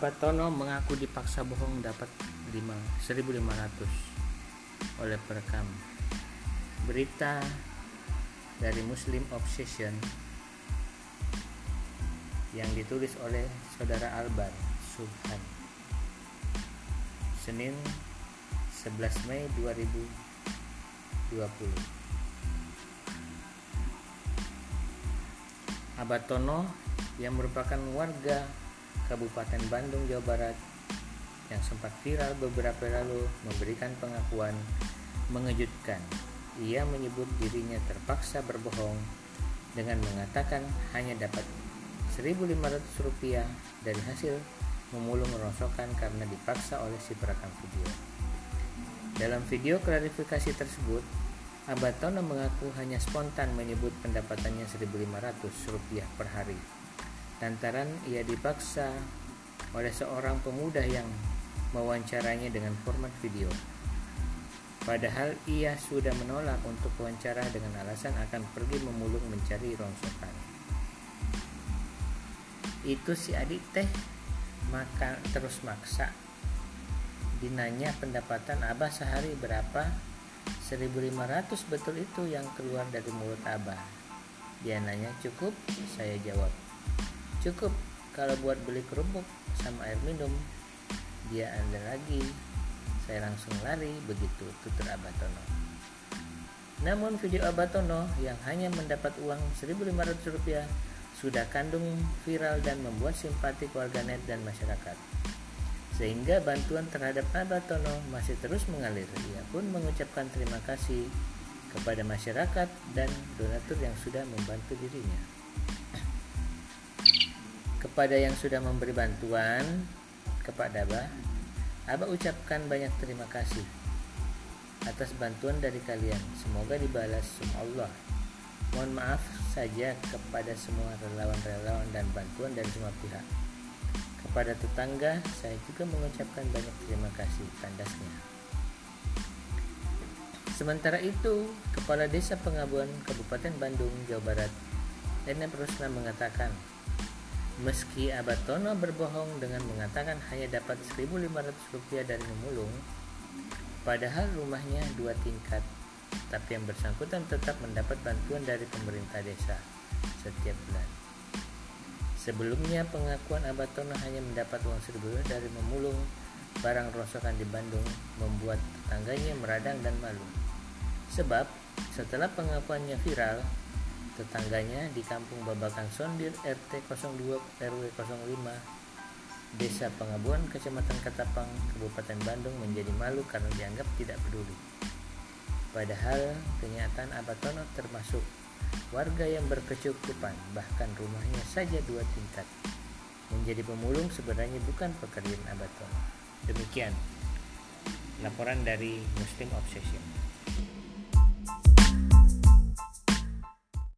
Abatono mengaku dipaksa bohong dapat 1500 oleh perekam. Berita dari Muslim Obsession yang ditulis oleh saudara Albar Subhan. Senin 11 Mei 2020. Abatono yang merupakan warga Kabupaten Bandung, Jawa Barat yang sempat viral beberapa lalu memberikan pengakuan mengejutkan. Ia menyebut dirinya terpaksa berbohong dengan mengatakan hanya dapat 1.500 rupiah dari hasil memulung rongsokan karena dipaksa oleh si perekam video. Dalam video klarifikasi tersebut, Abatono mengaku hanya spontan menyebut pendapatannya 1.500 rupiah per hari lantaran ia dipaksa oleh seorang pemuda yang mewawancaranya dengan format video. Padahal ia sudah menolak untuk wawancara dengan alasan akan pergi memulung mencari rongsokan. Itu si adik teh maka terus maksa. Dinanya pendapatan Abah sehari berapa? 1500 betul itu yang keluar dari mulut Abah. Dia nanya cukup, saya jawab cukup. Kalau buat beli kerupuk sama air minum dia ada lagi. Saya langsung lari begitu tutur Abatono. Namun video Abatono yang hanya mendapat uang 1500 rupiah sudah kandung viral dan membuat simpati warganet dan masyarakat. Sehingga bantuan terhadap Abatono masih terus mengalir. Ia pun mengucapkan terima kasih kepada masyarakat dan donatur yang sudah membantu dirinya kepada yang sudah memberi bantuan kepada Abah, Abah ucapkan banyak terima kasih atas bantuan dari kalian. Semoga dibalas sama Allah. Mohon maaf saja kepada semua relawan-relawan dan bantuan dari semua pihak. Kepada tetangga, saya juga mengucapkan banyak terima kasih tandasnya. Sementara itu, Kepala Desa Pengabuan Kabupaten Bandung, Jawa Barat, Enep Rusna mengatakan, Meski Abatono berbohong dengan mengatakan hanya dapat 1.500 rupiah dari memulung, padahal rumahnya dua tingkat, tapi yang bersangkutan tetap mendapat bantuan dari pemerintah desa setiap bulan. Sebelumnya pengakuan Abatono hanya mendapat uang 1.000 rupiah dari memulung barang rongsokan di Bandung membuat tetangganya meradang dan malu. Sebab setelah pengakuannya viral, Tetangganya di kampung Babakan Sondir RT 02 RW 05 Desa Pengabuan Kecamatan Ketapang Kabupaten Bandung menjadi malu karena dianggap tidak peduli. Padahal kenyataan Abatono termasuk warga yang berkecukupan bahkan rumahnya saja dua tingkat. Menjadi pemulung sebenarnya bukan pekerjaan Abatono. Demikian laporan dari Muslim Obsession.